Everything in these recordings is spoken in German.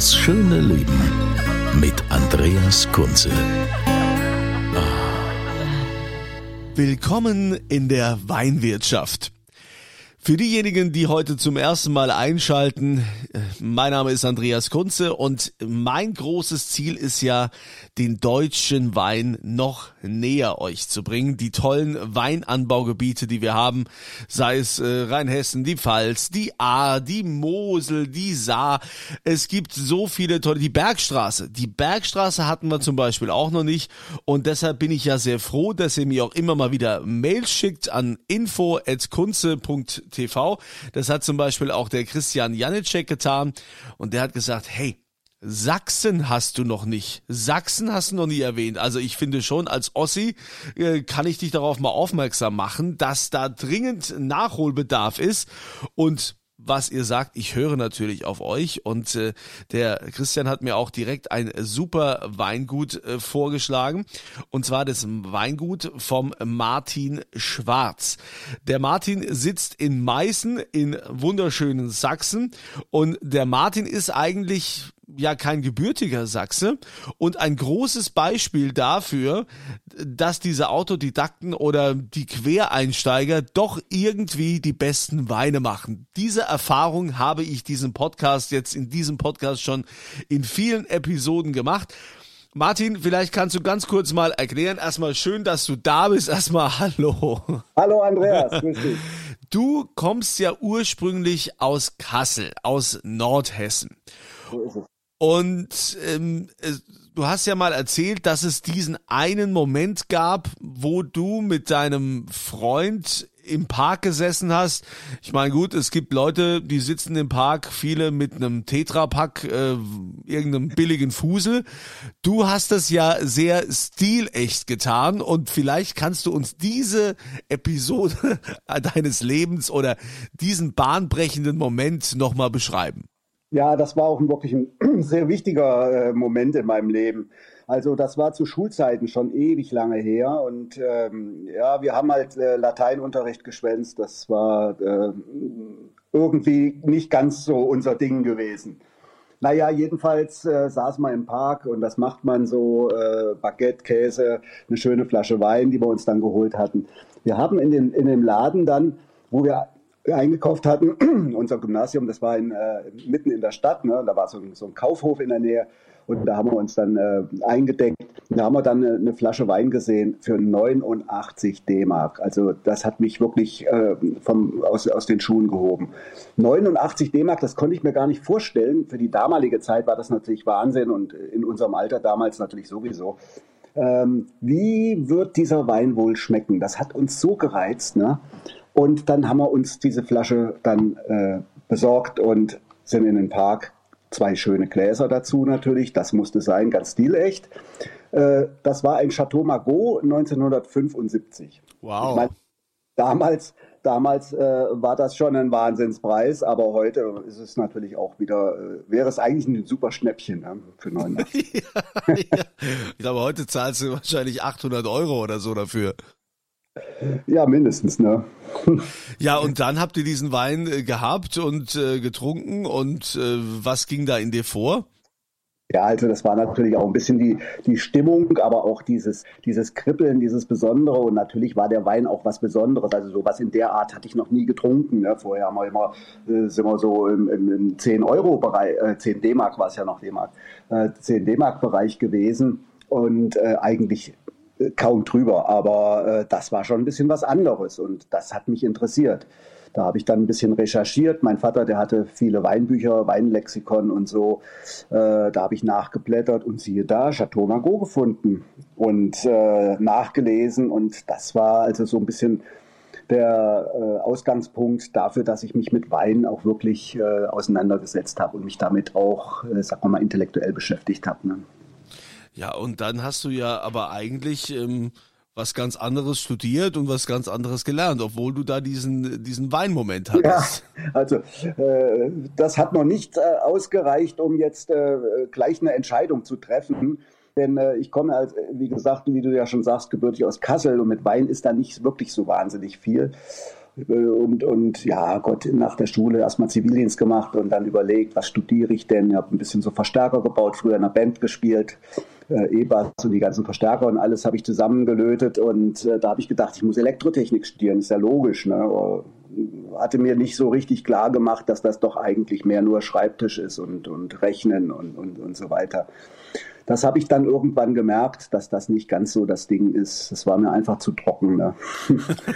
Das schöne Leben mit Andreas Kunze. Willkommen in der Weinwirtschaft. Für diejenigen, die heute zum ersten Mal einschalten, mein Name ist Andreas Kunze und mein großes Ziel ist ja, den deutschen Wein noch näher euch zu bringen. Die tollen Weinanbaugebiete, die wir haben, sei es äh, Rheinhessen, die Pfalz, die Ahr, die Mosel, die Saar. Es gibt so viele tolle, die Bergstraße. Die Bergstraße hatten wir zum Beispiel auch noch nicht und deshalb bin ich ja sehr froh, dass ihr mir auch immer mal wieder Mails schickt an info.kunze.de TV. Das hat zum Beispiel auch der Christian Janicek getan und der hat gesagt, hey, Sachsen hast du noch nicht. Sachsen hast du noch nie erwähnt. Also ich finde schon, als Ossi äh, kann ich dich darauf mal aufmerksam machen, dass da dringend Nachholbedarf ist. Und was ihr sagt. Ich höre natürlich auf euch und äh, der Christian hat mir auch direkt ein super Weingut äh, vorgeschlagen und zwar das Weingut vom Martin Schwarz. Der Martin sitzt in Meißen in wunderschönen Sachsen und der Martin ist eigentlich ja kein gebürtiger Sachse und ein großes Beispiel dafür, dass diese Autodidakten oder die Quereinsteiger doch irgendwie die besten Weine machen. Diese Erfahrung habe ich diesen Podcast jetzt in diesem Podcast schon in vielen Episoden gemacht. Martin, vielleicht kannst du ganz kurz mal erklären. Erstmal schön, dass du da bist. Erstmal hallo. Hallo Andreas, grüß dich. Du kommst ja ursprünglich aus Kassel, aus Nordhessen. So ist es. Und ähm, du hast ja mal erzählt, dass es diesen einen Moment gab, wo du mit deinem Freund im Park gesessen hast. Ich meine, gut, es gibt Leute, die sitzen im Park, viele mit einem Tetrapack, äh, irgendeinem billigen Fusel. Du hast das ja sehr stilecht getan und vielleicht kannst du uns diese Episode deines Lebens oder diesen bahnbrechenden Moment nochmal beschreiben. Ja, das war auch wirklich ein sehr wichtiger äh, Moment in meinem Leben. Also das war zu Schulzeiten schon ewig lange her und ähm, ja, wir haben halt äh, Lateinunterricht geschwänzt. Das war äh, irgendwie nicht ganz so unser Ding gewesen. Naja, jedenfalls äh, saß man im Park und das macht man so, äh, Baguette, Käse, eine schöne Flasche Wein, die wir uns dann geholt hatten. Wir haben in, den, in dem Laden dann, wo wir eingekauft hatten. Unser Gymnasium, das war in, äh, mitten in der Stadt, ne? da war so ein, so ein, Kaufhof in der Nähe und da haben wir uns dann äh, eingedeckt. Da haben wir dann eine, eine, Flasche Wein gesehen für 89 D-Mark. Also das hat mich wirklich äh, vom, aus, aus den Schuhen gehoben. 89 D-Mark, das konnte ich mir gar nicht vorstellen. Für die damalige Zeit war das natürlich Wahnsinn und in unserem Alter damals natürlich sowieso. Ähm, wie wird dieser Wein wohl schmecken? Das hat uns so gereizt. Ne? Und dann haben wir uns diese Flasche dann äh, besorgt und sind in den Park. Zwei schöne Gläser dazu natürlich, das musste sein, ganz stilecht. Äh, das war ein Chateau Margaux 1975. Wow. Ich mein, damals damals äh, war das schon ein Wahnsinnspreis, aber heute ist es natürlich auch wieder, äh, wäre es eigentlich ein super Schnäppchen ne, für 89. ja, ja. Ich glaube, heute zahlst du wahrscheinlich 800 Euro oder so dafür. Ja, mindestens, ne? Ja, und dann habt ihr diesen Wein äh, gehabt und äh, getrunken und äh, was ging da in dir vor? Ja, also das war natürlich auch ein bisschen die, die Stimmung, aber auch dieses, dieses Kribbeln, dieses Besondere. Und natürlich war der Wein auch was Besonderes. Also sowas in der Art hatte ich noch nie getrunken. Ne? Vorher haben wir immer, äh, sind wir so im, im, im 10-Euro-Bereich, äh, 10 D-Mark war es ja noch D-Mark, äh, 10 D-Mark-Bereich gewesen. Und äh, eigentlich kaum drüber, aber äh, das war schon ein bisschen was anderes und das hat mich interessiert. Da habe ich dann ein bisschen recherchiert. Mein Vater, der hatte viele Weinbücher, Weinlexikon und so. Äh, da habe ich nachgeblättert und siehe da, Chateau Margaux gefunden und äh, nachgelesen. Und das war also so ein bisschen der äh, Ausgangspunkt dafür, dass ich mich mit Wein auch wirklich äh, auseinandergesetzt habe und mich damit auch, äh, sagen wir mal, intellektuell beschäftigt habe. Ne? Ja, und dann hast du ja aber eigentlich ähm, was ganz anderes studiert und was ganz anderes gelernt, obwohl du da diesen, diesen Weinmoment hattest. Ja, also äh, das hat noch nicht äh, ausgereicht, um jetzt äh, gleich eine Entscheidung zu treffen. Denn äh, ich komme, als, wie gesagt, wie du ja schon sagst, gebürtig aus Kassel und mit Wein ist da nicht wirklich so wahnsinnig viel. Äh, und, und ja, Gott, nach der Schule erstmal Zivildienst gemacht und dann überlegt, was studiere ich denn? Ich habe ein bisschen so Verstärker gebaut, früher in einer Band gespielt, äh, E-Bass und die ganzen Verstärker und alles habe ich zusammengelötet und äh, da habe ich gedacht, ich muss Elektrotechnik studieren, ist ja logisch. Ne? hatte mir nicht so richtig klar gemacht, dass das doch eigentlich mehr nur Schreibtisch ist und, und Rechnen und, und, und so weiter. Das habe ich dann irgendwann gemerkt, dass das nicht ganz so das Ding ist. Es war mir einfach zu trocken. Ne?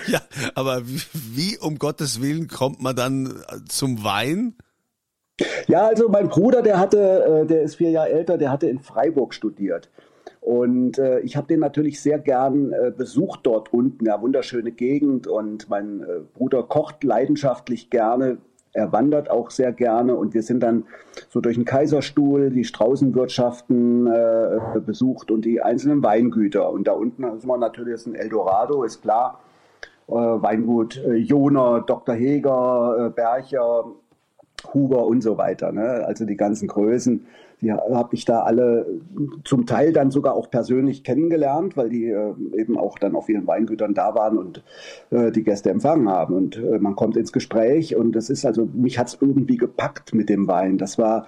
ja, aber wie um Gottes Willen kommt man dann zum Wein? Ja, also mein Bruder, der hatte, äh, der ist vier Jahre älter, der hatte in Freiburg studiert. Und äh, ich habe den natürlich sehr gern äh, besucht dort unten, ja, wunderschöne Gegend. Und mein äh, Bruder kocht leidenschaftlich gerne er wandert auch sehr gerne und wir sind dann so durch den Kaiserstuhl, die Straußenwirtschaften äh, besucht und die einzelnen Weingüter. Und da unten ist man natürlich ist ein Eldorado, ist klar. Äh, Weingut Joner, Dr. Heger, Bercher, Huber und so weiter. Ne? Also die ganzen Größen die habe ich da alle zum Teil dann sogar auch persönlich kennengelernt, weil die äh, eben auch dann auf ihren Weingütern da waren und äh, die Gäste empfangen haben. Und äh, man kommt ins Gespräch und das ist also, mich hat es irgendwie gepackt mit dem Wein. Das war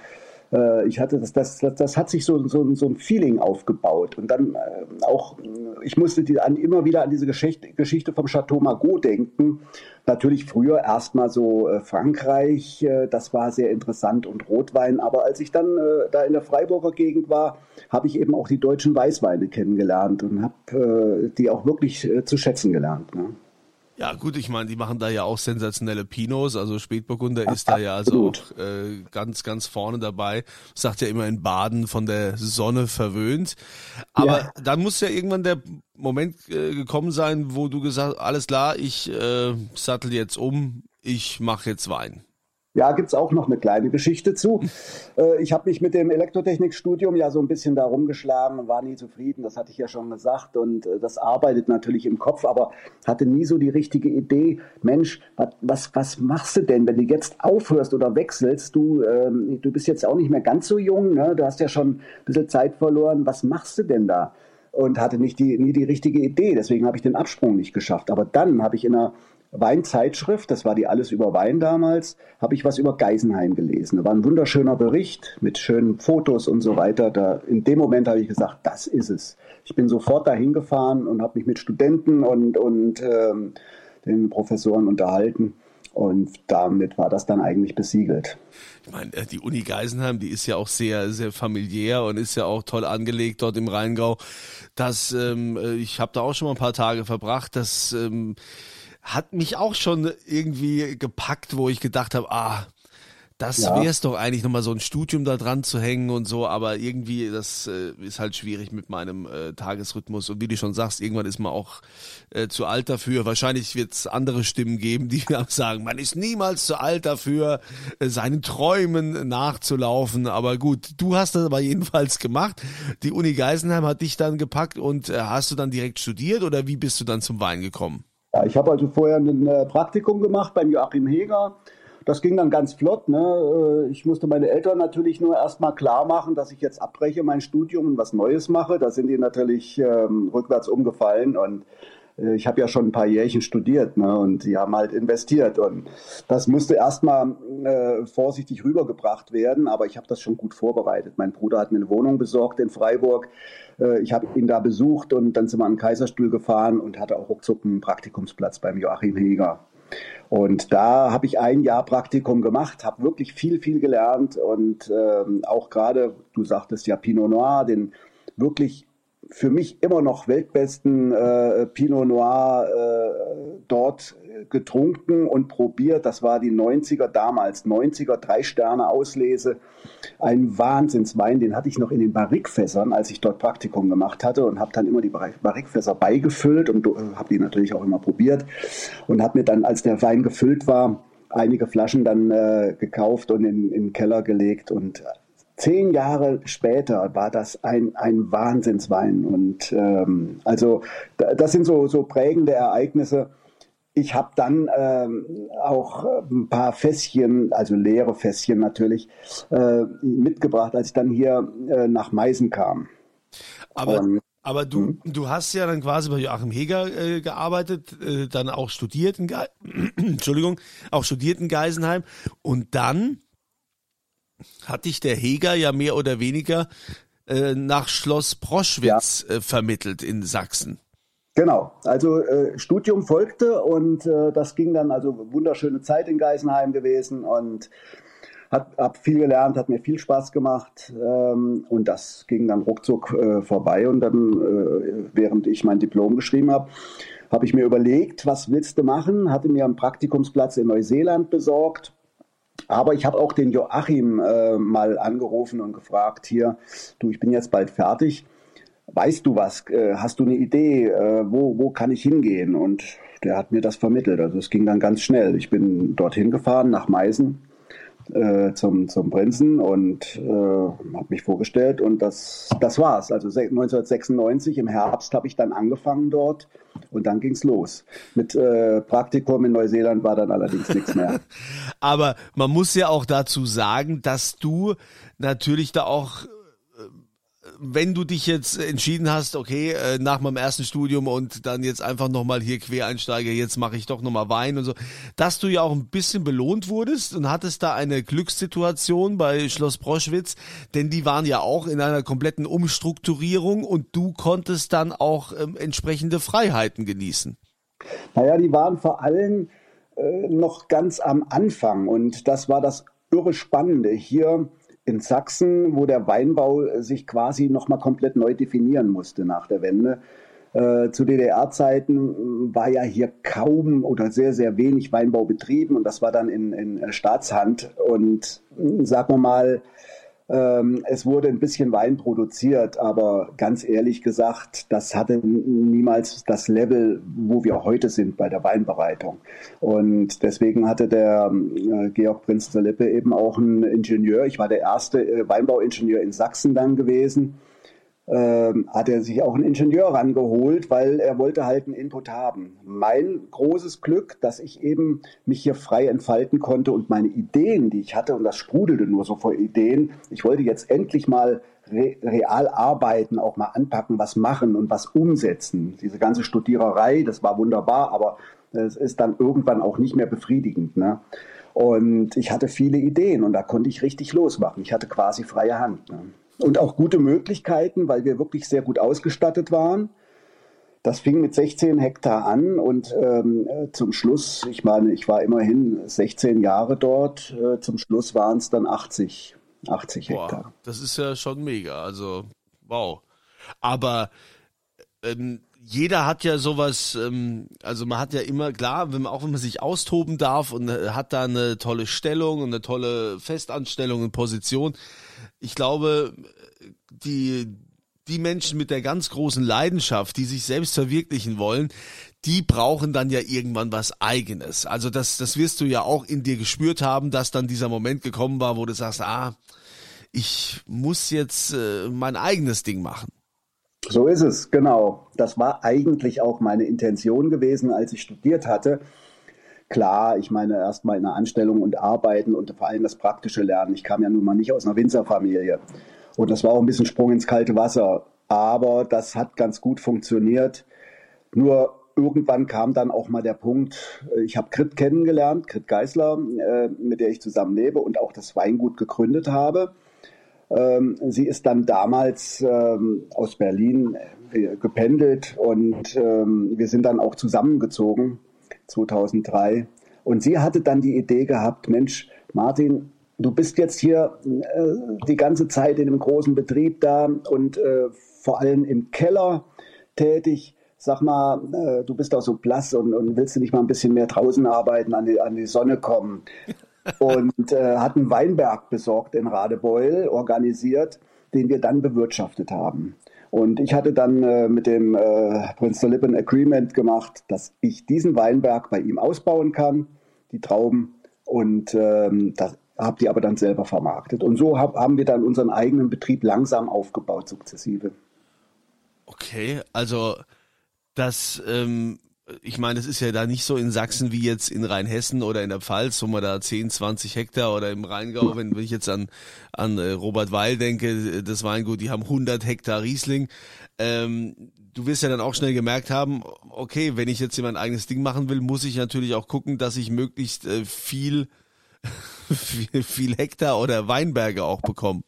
äh, ich hatte das, das, das, das hat sich so, so, so ein Feeling aufgebaut. Und dann äh, auch, ich musste die, an, immer wieder an diese Geschichte, Geschichte vom Chateau Margaux denken. Natürlich früher erstmal so äh, Frankreich, äh, das war sehr interessant und Rotwein. Aber als ich dann äh, da in der Freiburger Gegend war, habe ich eben auch die deutschen Weißweine kennengelernt und habe die auch wirklich zu schätzen gelernt. Ne? Ja, gut, ich meine, die machen da ja auch sensationelle Pinos, also Spätburgunder ist da ja also auch, äh, ganz, ganz vorne dabei. Sagt ja immer in Baden von der Sonne verwöhnt. Aber ja. dann muss ja irgendwann der Moment äh, gekommen sein, wo du gesagt alles klar, ich äh, sattel jetzt um, ich mache jetzt Wein. Ja, gibt's auch noch eine kleine Geschichte zu. Äh, ich habe mich mit dem Elektrotechnikstudium ja so ein bisschen da rumgeschlagen und war nie zufrieden, das hatte ich ja schon gesagt. Und äh, das arbeitet natürlich im Kopf, aber hatte nie so die richtige Idee, Mensch, was, was machst du denn, wenn du jetzt aufhörst oder wechselst? Du, ähm, du bist jetzt auch nicht mehr ganz so jung, ne? du hast ja schon ein bisschen Zeit verloren, was machst du denn da? Und hatte nicht die, nie die richtige Idee, deswegen habe ich den Absprung nicht geschafft. Aber dann habe ich in einer Weinzeitschrift, das war die Alles über Wein damals, habe ich was über Geisenheim gelesen. Da war ein wunderschöner Bericht mit schönen Fotos und so weiter. Da, in dem Moment habe ich gesagt, das ist es. Ich bin sofort dahin gefahren und habe mich mit Studenten und, und ähm, den Professoren unterhalten. Und damit war das dann eigentlich besiegelt. Ich meine, äh, die Uni Geisenheim, die ist ja auch sehr, sehr familiär und ist ja auch toll angelegt dort im Rheingau. Das, ähm, äh, ich habe da auch schon mal ein paar Tage verbracht. Das ähm, hat mich auch schon irgendwie gepackt, wo ich gedacht habe, ah, das ja. wäre es doch eigentlich nochmal so ein Studium da dran zu hängen und so, aber irgendwie, das äh, ist halt schwierig mit meinem äh, Tagesrhythmus. Und wie du schon sagst, irgendwann ist man auch äh, zu alt dafür. Wahrscheinlich wird es andere Stimmen geben, die sagen, man ist niemals zu alt dafür, äh, seinen Träumen nachzulaufen. Aber gut, du hast das aber jedenfalls gemacht. Die Uni Geisenheim hat dich dann gepackt und äh, hast du dann direkt studiert oder wie bist du dann zum Wein gekommen? Ja, ich habe also vorher ein äh, Praktikum gemacht beim Joachim Heger. Das ging dann ganz flott. Ne? Äh, ich musste meine Eltern natürlich nur erstmal klar machen, dass ich jetzt abbreche mein Studium und was Neues mache. Da sind die natürlich ähm, rückwärts umgefallen und ich habe ja schon ein paar Jährchen studiert ne, und die haben halt investiert und das musste erstmal äh, vorsichtig rübergebracht werden, aber ich habe das schon gut vorbereitet. Mein Bruder hat mir eine Wohnung besorgt in Freiburg äh, ich habe ihn da besucht und dann sind wir an den Kaiserstuhl gefahren und hatte auch ruckzuck einen Praktikumsplatz beim Joachim Heger. Und da habe ich ein Jahr Praktikum gemacht, habe wirklich viel, viel gelernt und ähm, auch gerade, du sagtest ja Pinot Noir, den wirklich für mich immer noch weltbesten äh, Pinot Noir äh, dort getrunken und probiert. Das war die 90er damals, 90er, drei Sterne Auslese. Ein Wahnsinnswein, den hatte ich noch in den Barrikfässern, als ich dort Praktikum gemacht hatte und habe dann immer die Barrikfässer beigefüllt und habe die natürlich auch immer probiert und habe mir dann, als der Wein gefüllt war, einige Flaschen dann äh, gekauft und in, in den Keller gelegt und zehn Jahre später war das ein, ein Wahnsinnswein. Und ähm, also das sind so, so prägende Ereignisse. Ich habe dann ähm, auch ein paar Fässchen, also leere Fässchen natürlich, äh, mitgebracht, als ich dann hier äh, nach Meißen kam. Aber, Und, aber du, hm? du hast ja dann quasi bei Joachim Heger äh, gearbeitet, äh, dann auch studiert in Ge Entschuldigung, auch studiert in Geisenheim und dann hat dich der Heger ja mehr oder weniger äh, nach Schloss Proschwitz ja. äh, vermittelt in Sachsen. Genau, also äh, Studium folgte und äh, das ging dann also wunderschöne Zeit in Geisenheim gewesen und hat hab viel gelernt, hat mir viel Spaß gemacht ähm, und das ging dann ruckzuck äh, vorbei und dann, äh, während ich mein Diplom geschrieben habe, habe ich mir überlegt, was willst du machen, hatte mir einen Praktikumsplatz in Neuseeland besorgt aber ich habe auch den Joachim äh, mal angerufen und gefragt, hier, du, ich bin jetzt bald fertig. Weißt du was? Äh, hast du eine Idee? Äh, wo, wo kann ich hingehen? Und der hat mir das vermittelt. Also es ging dann ganz schnell. Ich bin dorthin gefahren nach Meißen äh, zum, zum Prinzen und äh, habe mich vorgestellt und das, das war's. Also 1996 im Herbst habe ich dann angefangen dort und dann ging's los. Mit äh, Praktikum in Neuseeland war dann allerdings nichts mehr. Aber man muss ja auch dazu sagen, dass du natürlich da auch wenn du dich jetzt entschieden hast, okay, äh, nach meinem ersten Studium und dann jetzt einfach nochmal hier Quereinsteiger, jetzt mache ich doch nochmal Wein und so, dass du ja auch ein bisschen belohnt wurdest und hattest da eine Glückssituation bei Schloss Broschwitz, denn die waren ja auch in einer kompletten Umstrukturierung und du konntest dann auch ähm, entsprechende Freiheiten genießen. Naja, die waren vor allem äh, noch ganz am Anfang und das war das irre Spannende. Hier in Sachsen, wo der Weinbau sich quasi nochmal komplett neu definieren musste nach der Wende. Äh, zu DDR-Zeiten war ja hier kaum oder sehr, sehr wenig Weinbau betrieben und das war dann in, in Staatshand. Und sagen wir mal, ähm, es wurde ein bisschen Wein produziert, aber ganz ehrlich gesagt, das hatte niemals das Level, wo wir heute sind bei der Weinbereitung. Und deswegen hatte der äh, Georg Prinz zur Lippe eben auch einen Ingenieur. Ich war der erste äh, Weinbauingenieur in Sachsen dann gewesen ähm, hat er sich auch einen Ingenieur rangeholt, weil er wollte halt einen Input haben. Mein großes Glück, dass ich eben mich hier frei entfalten konnte und meine Ideen, die ich hatte, und das sprudelte nur so vor Ideen, ich wollte jetzt endlich mal re real arbeiten, auch mal anpacken, was machen und was umsetzen. Diese ganze Studiererei, das war wunderbar, aber es ist dann irgendwann auch nicht mehr befriedigend. Ne? Und ich hatte viele Ideen und da konnte ich richtig losmachen. Ich hatte quasi freie Hand. Ne? Und auch gute Möglichkeiten, weil wir wirklich sehr gut ausgestattet waren. Das fing mit 16 Hektar an und ähm, zum Schluss, ich meine, ich war immerhin 16 Jahre dort, äh, zum Schluss waren es dann 80, 80 Hektar. Boah, das ist ja schon mega, also wow. Aber ähm, jeder hat ja sowas, ähm, also man hat ja immer, klar, wenn man, auch wenn man sich austoben darf und äh, hat da eine tolle Stellung und eine tolle Festanstellung und Position, ich glaube, die, die Menschen mit der ganz großen Leidenschaft, die sich selbst verwirklichen wollen, die brauchen dann ja irgendwann was eigenes. Also das, das wirst du ja auch in dir gespürt haben, dass dann dieser Moment gekommen war, wo du sagst, ah, ich muss jetzt äh, mein eigenes Ding machen. So ist es, genau. Das war eigentlich auch meine Intention gewesen, als ich studiert hatte. Klar, ich meine erstmal in einer Anstellung und arbeiten und vor allem das praktische Lernen. Ich kam ja nun mal nicht aus einer Winzerfamilie. Und das war auch ein bisschen Sprung ins kalte Wasser. Aber das hat ganz gut funktioniert. Nur irgendwann kam dann auch mal der Punkt, ich habe Grit kennengelernt, Grit Geisler, äh, mit der ich zusammen lebe und auch das Weingut gegründet habe. Ähm, sie ist dann damals ähm, aus Berlin äh, gependelt und ähm, wir sind dann auch zusammengezogen 2003. Und sie hatte dann die Idee gehabt, Mensch, Martin, du bist jetzt hier äh, die ganze Zeit in einem großen Betrieb da und äh, vor allem im Keller tätig. sag mal, äh, du bist doch so blass und, und, willst du nicht mal ein bisschen mehr draußen arbeiten, an die, an die Sonne kommen? Und äh, hat einen Weinberg besorgt in Radebeul, organisiert, den wir dann bewirtschaftet haben. Und ich hatte dann äh, mit dem äh, Prinz Philipp ein Agreement gemacht, dass ich diesen Weinberg bei ihm ausbauen kann, die Trauben, und ähm, das habe die aber dann selber vermarktet. Und so hab, haben wir dann unseren eigenen Betrieb langsam aufgebaut, sukzessive. Okay, also das ähm, ich meine, es ist ja da nicht so in Sachsen wie jetzt in Rheinhessen oder in der Pfalz, wo man da 10, 20 Hektar oder im Rheingau, wenn, wenn ich jetzt an, an äh, Robert Weil denke, das Weingut, die haben 100 Hektar Riesling. Ähm, du wirst ja dann auch schnell gemerkt haben, okay, wenn ich jetzt hier mein eigenes Ding machen will, muss ich natürlich auch gucken, dass ich möglichst äh, viel, viel, viel Hektar oder Weinberge auch bekomme.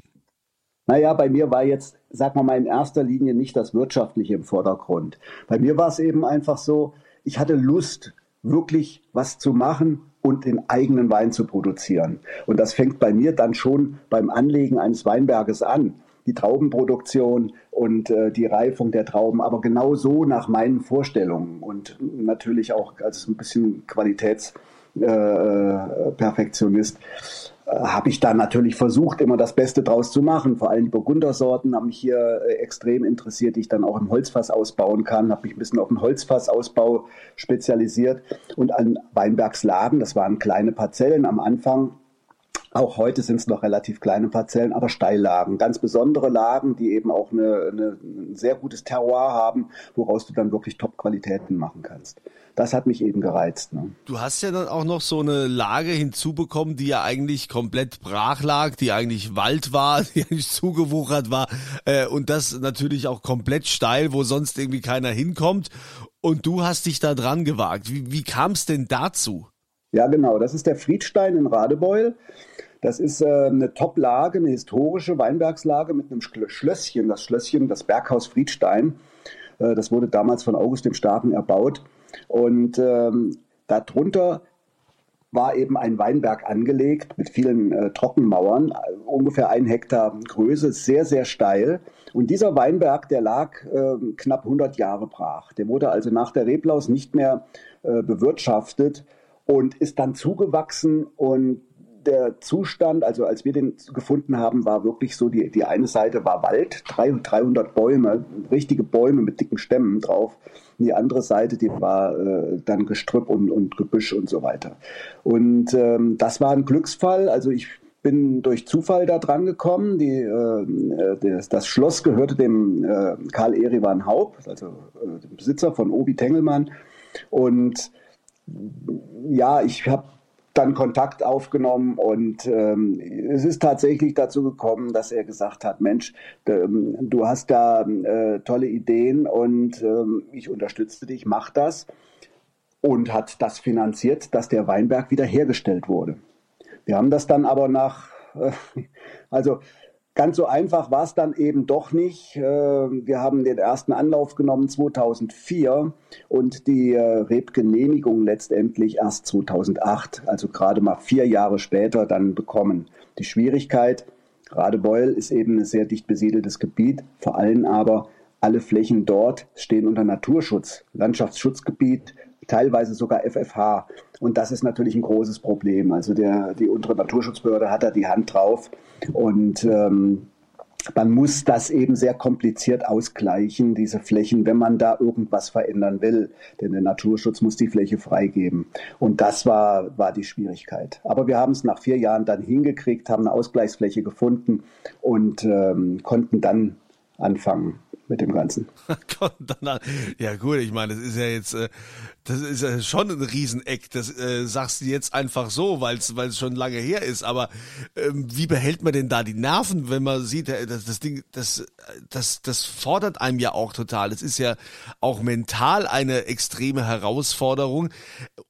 Naja, bei mir war jetzt, sag mal mal, in erster Linie nicht das Wirtschaftliche im Vordergrund. Bei mir war es eben einfach so, ich hatte Lust, wirklich was zu machen und den eigenen Wein zu produzieren. Und das fängt bei mir dann schon beim Anlegen eines Weinberges an. Die Traubenproduktion und äh, die Reifung der Trauben, aber genau so nach meinen Vorstellungen und natürlich auch als ein bisschen Qualitätsperfektionist. Äh, habe ich da natürlich versucht, immer das Beste draus zu machen. Vor allem die Burgundersorten haben mich hier äh, extrem interessiert, die ich dann auch im Holzfass ausbauen kann. Habe mich ein bisschen auf den Holzfassausbau spezialisiert und an Weinbergslagen. Das waren kleine Parzellen am Anfang auch heute sind es noch relativ kleine Parzellen, aber Steillagen. Ganz besondere Lagen, die eben auch eine, eine, ein sehr gutes Terroir haben, woraus du dann wirklich Top-Qualitäten machen kannst. Das hat mich eben gereizt. Ne? Du hast ja dann auch noch so eine Lage hinzubekommen, die ja eigentlich komplett brach lag, die eigentlich Wald war, die eigentlich zugewuchert war äh, und das natürlich auch komplett steil, wo sonst irgendwie keiner hinkommt. Und du hast dich da dran gewagt. Wie, wie kam es denn dazu? Ja, genau. Das ist der Friedstein in Radebeul. Das ist äh, eine Top-Lage, eine historische Weinbergslage mit einem Schlösschen. Das Schlösschen, das Berghaus Friedstein. Äh, das wurde damals von August dem Starken erbaut. Und ähm, darunter war eben ein Weinberg angelegt mit vielen äh, Trockenmauern, ungefähr ein Hektar Größe, sehr, sehr steil. Und dieser Weinberg, der lag äh, knapp 100 Jahre brach. Der wurde also nach der Reblaus nicht mehr äh, bewirtschaftet und ist dann zugewachsen und der Zustand, also als wir den gefunden haben, war wirklich so, die, die eine Seite war Wald, 300 Bäume, richtige Bäume mit dicken Stämmen drauf. Und die andere Seite, die war äh, dann Gestrüpp und, und Gebüsch und so weiter. Und ähm, das war ein Glücksfall. Also ich bin durch Zufall da dran gekommen. Die, äh, das, das, Schloss gehörte dem äh, Karl Erivan Haupt, also äh, dem Besitzer von Obi Tengelmann. Und ja, ich habe dann Kontakt aufgenommen und ähm, es ist tatsächlich dazu gekommen, dass er gesagt hat, Mensch, ähm, du hast da äh, tolle Ideen und ähm, ich unterstütze dich, mach das und hat das finanziert, dass der Weinberg wiederhergestellt wurde. Wir haben das dann aber nach, äh, also Ganz so einfach war es dann eben doch nicht. Äh, wir haben den ersten Anlauf genommen 2004 und die äh, Rebgenehmigung letztendlich erst 2008, also gerade mal vier Jahre später dann bekommen. Die Schwierigkeit, Radebeul ist eben ein sehr dicht besiedeltes Gebiet, vor allem aber alle Flächen dort stehen unter Naturschutz, Landschaftsschutzgebiet, teilweise sogar FFH. Und das ist natürlich ein großes Problem. Also der, die untere Naturschutzbehörde hat da die Hand drauf und ähm, man muss das eben sehr kompliziert ausgleichen, diese Flächen, wenn man da irgendwas verändern will. Denn der Naturschutz muss die Fläche freigeben. Und das war, war die Schwierigkeit. Aber wir haben es nach vier Jahren dann hingekriegt, haben eine Ausgleichsfläche gefunden und ähm, konnten dann anfangen mit dem Ganzen. ja gut, ich meine, das ist ja jetzt, äh, das ist ja schon ein Rieseneck. Das äh, sagst du jetzt einfach so, weil es schon lange her ist. Aber ähm, wie behält man denn da die Nerven, wenn man sieht, äh, das, das Ding, das, das, das fordert einem ja auch total. Es ist ja auch mental eine extreme Herausforderung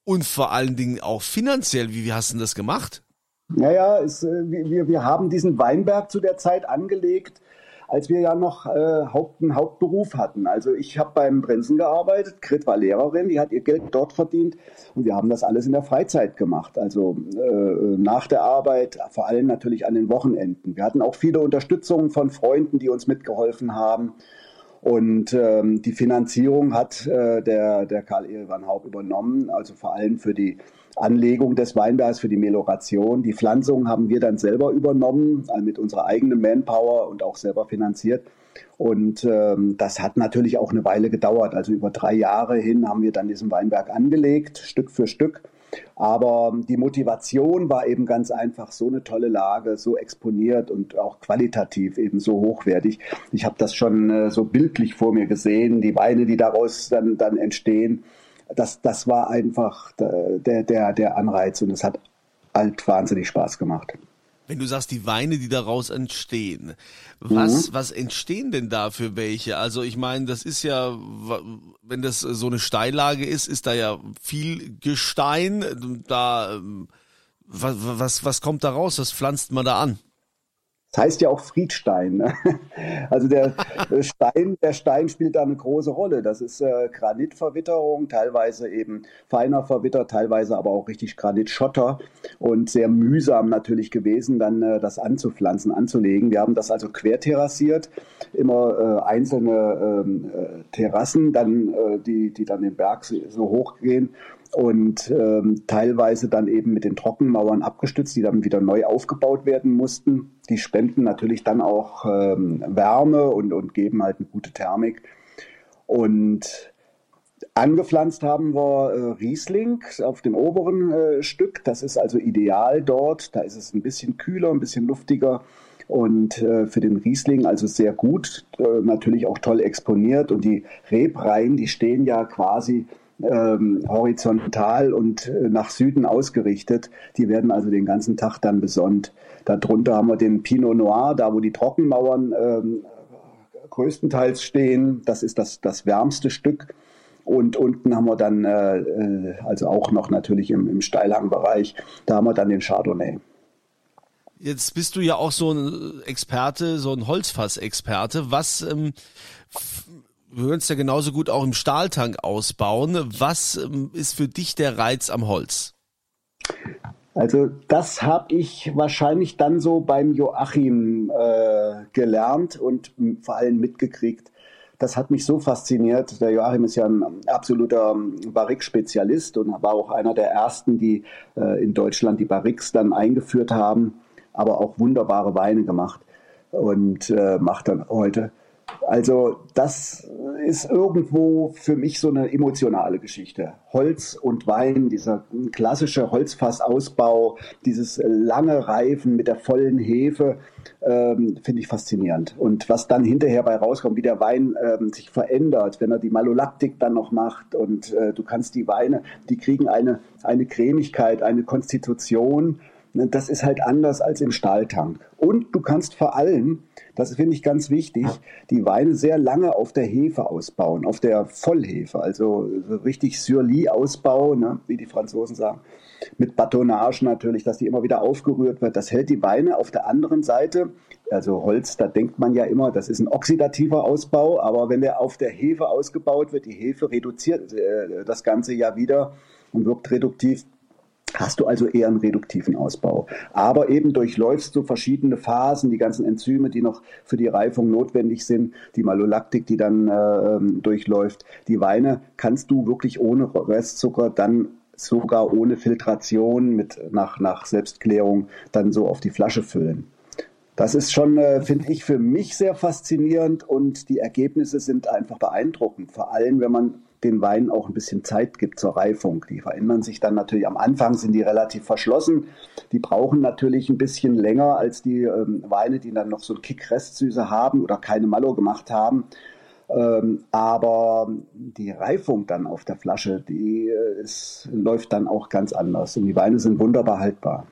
und vor allen Dingen auch finanziell. Wie, wie hast du denn das gemacht? Naja, es, wir, wir haben diesen Weinberg zu der Zeit angelegt als wir ja noch äh, Haupt, einen Hauptberuf hatten. Also ich habe beim Prinzen gearbeitet, Grit war Lehrerin, die hat ihr Geld dort verdient und wir haben das alles in der Freizeit gemacht. Also äh, nach der Arbeit, vor allem natürlich an den Wochenenden. Wir hatten auch viele Unterstützungen von Freunden, die uns mitgeholfen haben. Und ähm, die Finanzierung hat äh, der, der Karl Erewan Haupt übernommen, also vor allem für die Anlegung des Weinbergs, für die Meloration. Die Pflanzung haben wir dann selber übernommen, also mit unserer eigenen Manpower und auch selber finanziert. Und ähm, das hat natürlich auch eine Weile gedauert. Also über drei Jahre hin haben wir dann diesen Weinberg angelegt, Stück für Stück. Aber die Motivation war eben ganz einfach so eine tolle Lage, so exponiert und auch qualitativ eben so hochwertig. Ich habe das schon äh, so bildlich vor mir gesehen, die Weine, die daraus dann, dann entstehen. Das, das war einfach der, der, der Anreiz und es hat halt wahnsinnig Spaß gemacht. Wenn du sagst, die Weine, die daraus entstehen, was, mhm. was entstehen denn da für welche? Also ich meine, das ist ja, wenn das so eine Steillage ist, ist da ja viel Gestein. Da, ähm, was, was, was kommt da raus? Was pflanzt man da an? Das heißt ja auch Friedstein. Ne? Also der Stein, der Stein spielt da eine große Rolle. Das ist äh, Granitverwitterung, teilweise eben feiner verwittert, teilweise aber auch richtig Granitschotter und sehr mühsam natürlich gewesen, dann äh, das anzupflanzen, anzulegen. Wir haben das also querterrassiert, immer äh, einzelne ähm, äh, Terrassen, dann äh, die, die dann den Berg so hoch gehen und ähm, teilweise dann eben mit den Trockenmauern abgestützt, die dann wieder neu aufgebaut werden mussten. Die spenden natürlich dann auch ähm, Wärme und, und geben halt eine gute Thermik. Und angepflanzt haben wir äh, Riesling auf dem oberen äh, Stück. Das ist also ideal dort. Da ist es ein bisschen kühler, ein bisschen luftiger und äh, für den Riesling also sehr gut, äh, natürlich auch toll exponiert und die Rebreihen, die stehen ja quasi ähm, horizontal und äh, nach Süden ausgerichtet. Die werden also den ganzen Tag dann besonnt. Darunter haben wir den Pinot Noir, da wo die Trockenmauern ähm, größtenteils stehen. Das ist das, das wärmste Stück. Und unten haben wir dann, äh, äh also auch noch natürlich im, im Steilhangbereich, da haben wir dann den Chardonnay. Jetzt bist du ja auch so ein Experte, so ein Holzfass-Experte. Was ähm, wir würden es ja genauso gut auch im Stahltank ausbauen. Was ähm, ist für dich der Reiz am Holz? Also das habe ich wahrscheinlich dann so beim Joachim äh, gelernt und vor allem mitgekriegt. Das hat mich so fasziniert. Der Joachim ist ja ein absoluter Barrique-Spezialist und war auch einer der ersten, die äh, in Deutschland die Barriques dann eingeführt haben, aber auch wunderbare Weine gemacht und äh, macht dann heute also das ist irgendwo für mich so eine emotionale Geschichte. Holz und Wein, dieser klassische Holzfassausbau, dieses lange Reifen mit der vollen Hefe, ähm, finde ich faszinierend. Und was dann hinterher bei rauskommt, wie der Wein ähm, sich verändert, wenn er die Malolaktik dann noch macht und äh, du kannst die Weine, die kriegen eine, eine Cremigkeit, eine Konstitution, Ne, das ist halt anders als im Stahltank. Und du kannst vor allem, das finde ich ganz wichtig, die Weine sehr lange auf der Hefe ausbauen, auf der Vollhefe, also so richtig Surly-Ausbau, ne, wie die Franzosen sagen, mit Batonnage natürlich, dass die immer wieder aufgerührt wird. Das hält die Weine auf der anderen Seite, also Holz, da denkt man ja immer, das ist ein oxidativer Ausbau, aber wenn der auf der Hefe ausgebaut wird, die Hefe reduziert äh, das Ganze ja wieder und wirkt reduktiv hast du also eher einen reduktiven Ausbau. Aber eben durchläufst du verschiedene Phasen, die ganzen Enzyme, die noch für die Reifung notwendig sind, die Malolaktik, die dann äh, ähm, durchläuft. Die Weine kannst du wirklich ohne Restzucker dann sogar ohne Filtration mit nach, nach Selbstklärung dann so auf die Flasche füllen. Das ist schon, äh, finde ich, für mich sehr faszinierend und die Ergebnisse sind einfach beeindruckend. Vor allem, wenn man den Weinen auch ein bisschen Zeit gibt zur Reifung. Die verändern sich dann natürlich. Am Anfang sind die relativ verschlossen. Die brauchen natürlich ein bisschen länger als die ähm, Weine, die dann noch so einen Kick Restsüße haben oder keine Mallow gemacht haben. Ähm, aber die Reifung dann auf der Flasche, die äh, ist, läuft dann auch ganz anders. Und die Weine sind wunderbar haltbar.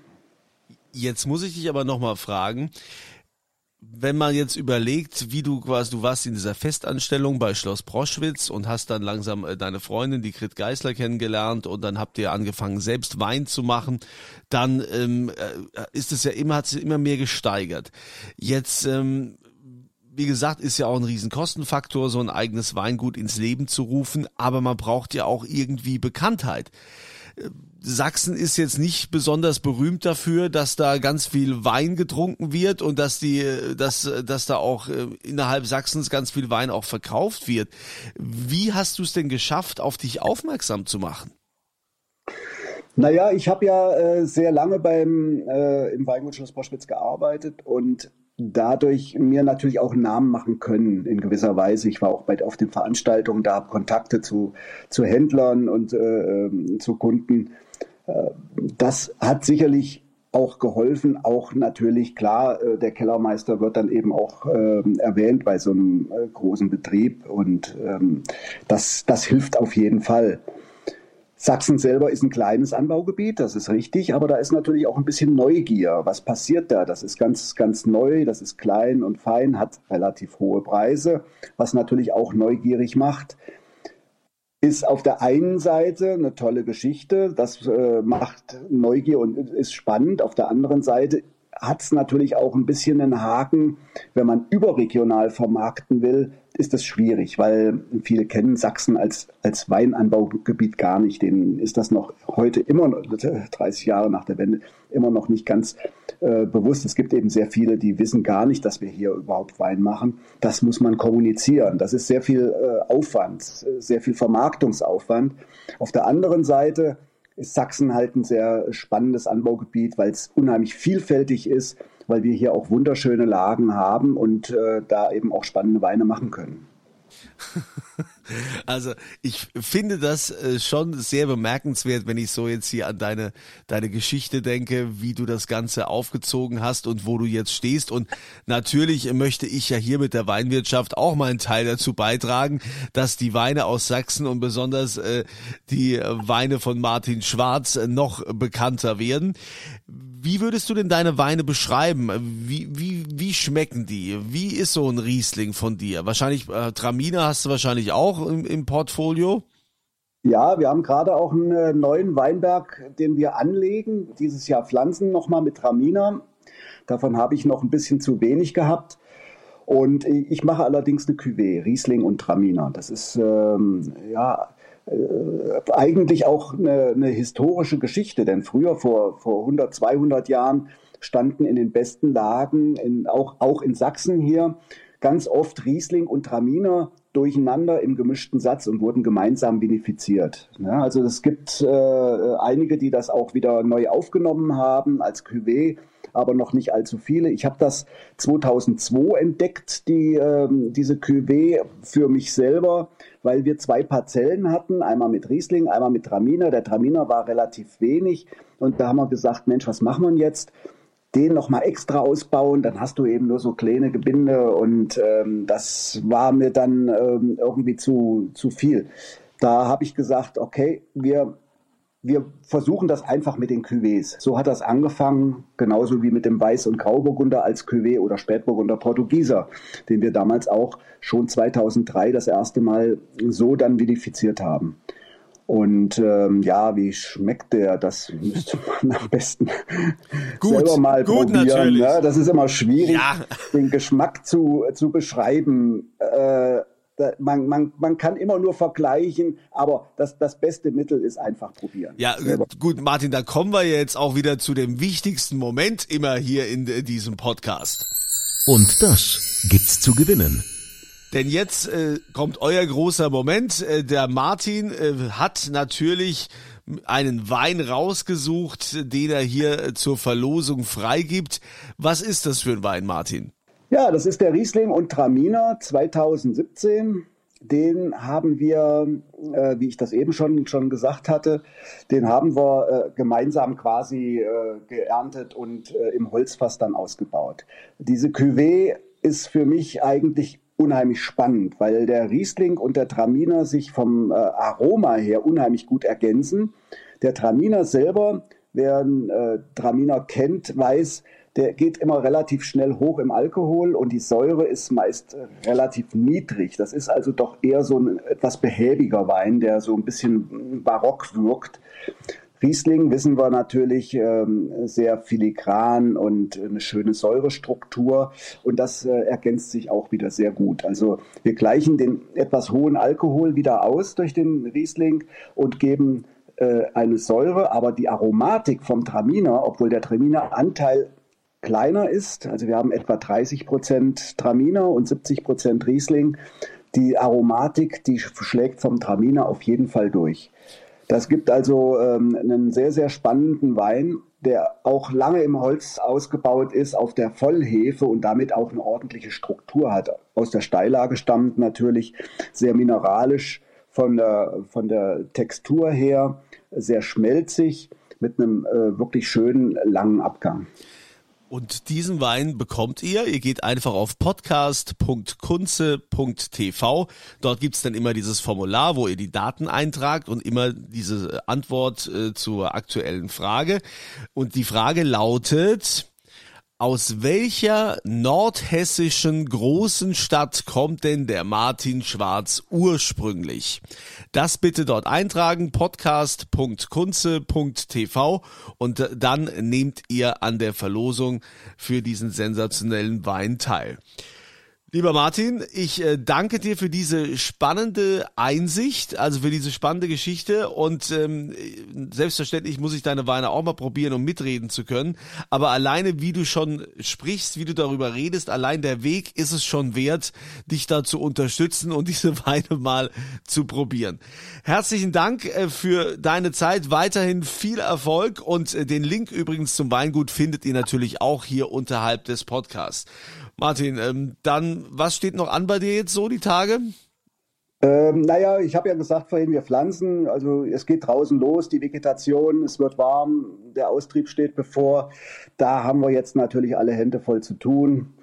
Jetzt muss ich dich aber nochmal fragen, wenn man jetzt überlegt, wie du quasi, du warst in dieser Festanstellung bei Schloss Proschwitz und hast dann langsam äh, deine Freundin, die Grit Geisler, kennengelernt und dann habt ihr angefangen, selbst Wein zu machen, dann ähm, äh, ist es ja immer, hat sich immer mehr gesteigert. Jetzt, ähm, wie gesagt, ist ja auch ein Riesenkostenfaktor, so ein eigenes Weingut ins Leben zu rufen, aber man braucht ja auch irgendwie Bekanntheit. Sachsen ist jetzt nicht besonders berühmt dafür, dass da ganz viel Wein getrunken wird und dass die, dass, dass da auch äh, innerhalb Sachsens ganz viel Wein auch verkauft wird. Wie hast du es denn geschafft, auf dich aufmerksam zu machen? Naja, ich habe ja äh, sehr lange beim äh, im Weingut Schloss Boschwitz gearbeitet und dadurch mir natürlich auch Namen machen können in gewisser Weise. Ich war auch bei auf den Veranstaltungen, da habe Kontakte zu, zu Händlern und äh, ähm, zu Kunden. Das hat sicherlich auch geholfen. Auch natürlich, klar, äh, der Kellermeister wird dann eben auch äh, erwähnt bei so einem äh, großen Betrieb und ähm, das, das hilft auf jeden Fall. Sachsen selber ist ein kleines Anbaugebiet, das ist richtig, aber da ist natürlich auch ein bisschen Neugier. Was passiert da? Das ist ganz, ganz neu, das ist klein und fein, hat relativ hohe Preise, was natürlich auch neugierig macht. Ist auf der einen Seite eine tolle Geschichte, das äh, macht Neugier und ist spannend. Auf der anderen Seite hat es natürlich auch ein bisschen einen Haken, wenn man überregional vermarkten will, ist das schwierig, weil viele kennen Sachsen als, als Weinanbaugebiet gar nicht. Denen ist das noch heute immer, 30 Jahre nach der Wende, immer noch nicht ganz äh, bewusst. Es gibt eben sehr viele, die wissen gar nicht, dass wir hier überhaupt Wein machen. Das muss man kommunizieren. Das ist sehr viel äh, Aufwand, sehr viel Vermarktungsaufwand. Auf der anderen Seite ist Sachsen halt ein sehr spannendes Anbaugebiet, weil es unheimlich vielfältig ist weil wir hier auch wunderschöne Lagen haben und äh, da eben auch spannende Weine machen können. Also ich finde das äh, schon sehr bemerkenswert, wenn ich so jetzt hier an deine, deine Geschichte denke, wie du das Ganze aufgezogen hast und wo du jetzt stehst. Und natürlich möchte ich ja hier mit der Weinwirtschaft auch meinen Teil dazu beitragen, dass die Weine aus Sachsen und besonders äh, die Weine von Martin Schwarz noch bekannter werden. Wie würdest du denn deine Weine beschreiben? Wie, wie, wie schmecken die? Wie ist so ein Riesling von dir? Wahrscheinlich, äh, Traminer hast du wahrscheinlich auch im, im Portfolio. Ja, wir haben gerade auch einen äh, neuen Weinberg, den wir anlegen. Dieses Jahr pflanzen nochmal mit Traminer. Davon habe ich noch ein bisschen zu wenig gehabt. Und ich mache allerdings eine Cuvée, Riesling und Traminer. Das ist ähm, ja äh, eigentlich auch eine, eine, historische Geschichte, denn früher, vor, vor 100, 200 Jahren, standen in den besten Lagen, in, auch, auch in Sachsen hier, ganz oft Riesling und Traminer durcheinander im gemischten Satz und wurden gemeinsam vinifiziert. Ja, also es gibt äh, einige, die das auch wieder neu aufgenommen haben als Cuvée aber noch nicht allzu viele. Ich habe das 2002 entdeckt, die, äh, diese Cuvée für mich selber, weil wir zwei Parzellen hatten, einmal mit Riesling, einmal mit Traminer. Der Traminer war relativ wenig und da haben wir gesagt, Mensch, was machen wir jetzt? den nochmal extra ausbauen, dann hast du eben nur so kleine Gebinde und ähm, das war mir dann ähm, irgendwie zu, zu viel. Da habe ich gesagt, okay, wir wir versuchen das einfach mit den Cuvées. So hat das angefangen, genauso wie mit dem Weiß- und Grauburgunder als Cuvée oder Spätburgunder Portugieser, den wir damals auch schon 2003 das erste Mal so dann vinifiziert haben. Und ähm, ja, wie schmeckt der? Das müsste man am besten gut, selber mal gut probieren. Natürlich. Ja, das ist immer schwierig, ja. den Geschmack zu, zu beschreiben. Äh, man, man, man kann immer nur vergleichen, aber das, das beste Mittel ist einfach probieren. Ja, selber. gut, Martin, da kommen wir jetzt auch wieder zu dem wichtigsten Moment immer hier in, in diesem Podcast. Und das gibt's zu gewinnen. Denn jetzt äh, kommt euer großer Moment. Äh, der Martin äh, hat natürlich einen Wein rausgesucht, den er hier zur Verlosung freigibt. Was ist das für ein Wein, Martin? Ja, das ist der Riesling und Traminer 2017. Den haben wir, äh, wie ich das eben schon, schon gesagt hatte, den haben wir äh, gemeinsam quasi äh, geerntet und äh, im Holzfass dann ausgebaut. Diese Cuvée ist für mich eigentlich unheimlich spannend, weil der Riesling und der Traminer sich vom äh, Aroma her unheimlich gut ergänzen. Der Traminer selber, wer einen äh, Traminer kennt, weiß, der geht immer relativ schnell hoch im Alkohol und die Säure ist meist relativ niedrig. Das ist also doch eher so ein etwas behäbiger Wein, der so ein bisschen barock wirkt. Riesling wissen wir natürlich ähm, sehr filigran und eine schöne Säurestruktur und das äh, ergänzt sich auch wieder sehr gut. Also wir gleichen den etwas hohen Alkohol wieder aus durch den Riesling und geben äh, eine Säure, aber die Aromatik vom Traminer, obwohl der Traminer-Anteil kleiner ist, also wir haben etwa 30 Prozent Traminer und 70 Prozent Riesling, die Aromatik, die schlägt vom Traminer auf jeden Fall durch. Das gibt also ähm, einen sehr, sehr spannenden Wein, der auch lange im Holz ausgebaut ist, auf der Vollhefe und damit auch eine ordentliche Struktur hat. Aus der Steillage stammt natürlich sehr mineralisch von der, von der Textur her, sehr schmelzig mit einem äh, wirklich schönen langen Abgang. Und diesen Wein bekommt ihr. Ihr geht einfach auf podcast.kunze.tv. Dort gibt's dann immer dieses Formular, wo ihr die Daten eintragt und immer diese Antwort äh, zur aktuellen Frage. Und die Frage lautet, aus welcher nordhessischen großen Stadt kommt denn der Martin Schwarz ursprünglich? Das bitte dort eintragen, podcast.kunze.tv und dann nehmt ihr an der Verlosung für diesen sensationellen Wein teil. Lieber Martin, ich äh, danke dir für diese spannende Einsicht, also für diese spannende Geschichte und ähm, selbstverständlich muss ich deine Weine auch mal probieren, um mitreden zu können. Aber alleine, wie du schon sprichst, wie du darüber redest, allein der Weg ist es schon wert, dich da zu unterstützen und diese Weine mal zu probieren. Herzlichen Dank äh, für deine Zeit, weiterhin viel Erfolg und äh, den Link übrigens zum Weingut findet ihr natürlich auch hier unterhalb des Podcasts. Martin, ähm, dann, was steht noch an bei dir jetzt so die Tage? Ähm, naja, ich habe ja gesagt vorhin, wir pflanzen, also es geht draußen los, die Vegetation, es wird warm, der Austrieb steht bevor. Da haben wir jetzt natürlich alle Hände voll zu tun.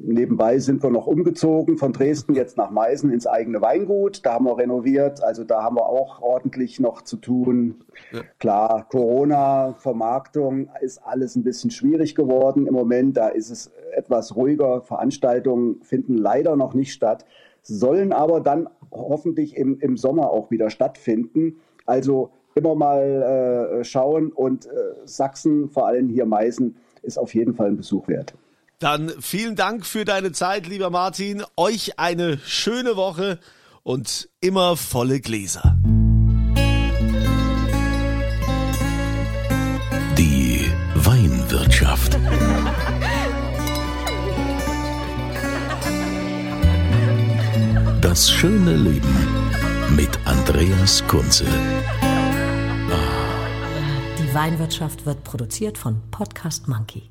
Nebenbei sind wir noch umgezogen von Dresden jetzt nach Meißen ins eigene Weingut. Da haben wir renoviert. Also da haben wir auch ordentlich noch zu tun. Ja. Klar, Corona, Vermarktung ist alles ein bisschen schwierig geworden im Moment. Da ist es etwas ruhiger. Veranstaltungen finden leider noch nicht statt, sollen aber dann hoffentlich im, im Sommer auch wieder stattfinden. Also immer mal äh, schauen und äh, Sachsen, vor allem hier Meißen, ist auf jeden Fall ein Besuch wert. Dann vielen Dank für deine Zeit, lieber Martin. Euch eine schöne Woche und immer volle Gläser. Die Weinwirtschaft. Das schöne Leben mit Andreas Kunze. Die Weinwirtschaft wird produziert von Podcast Monkey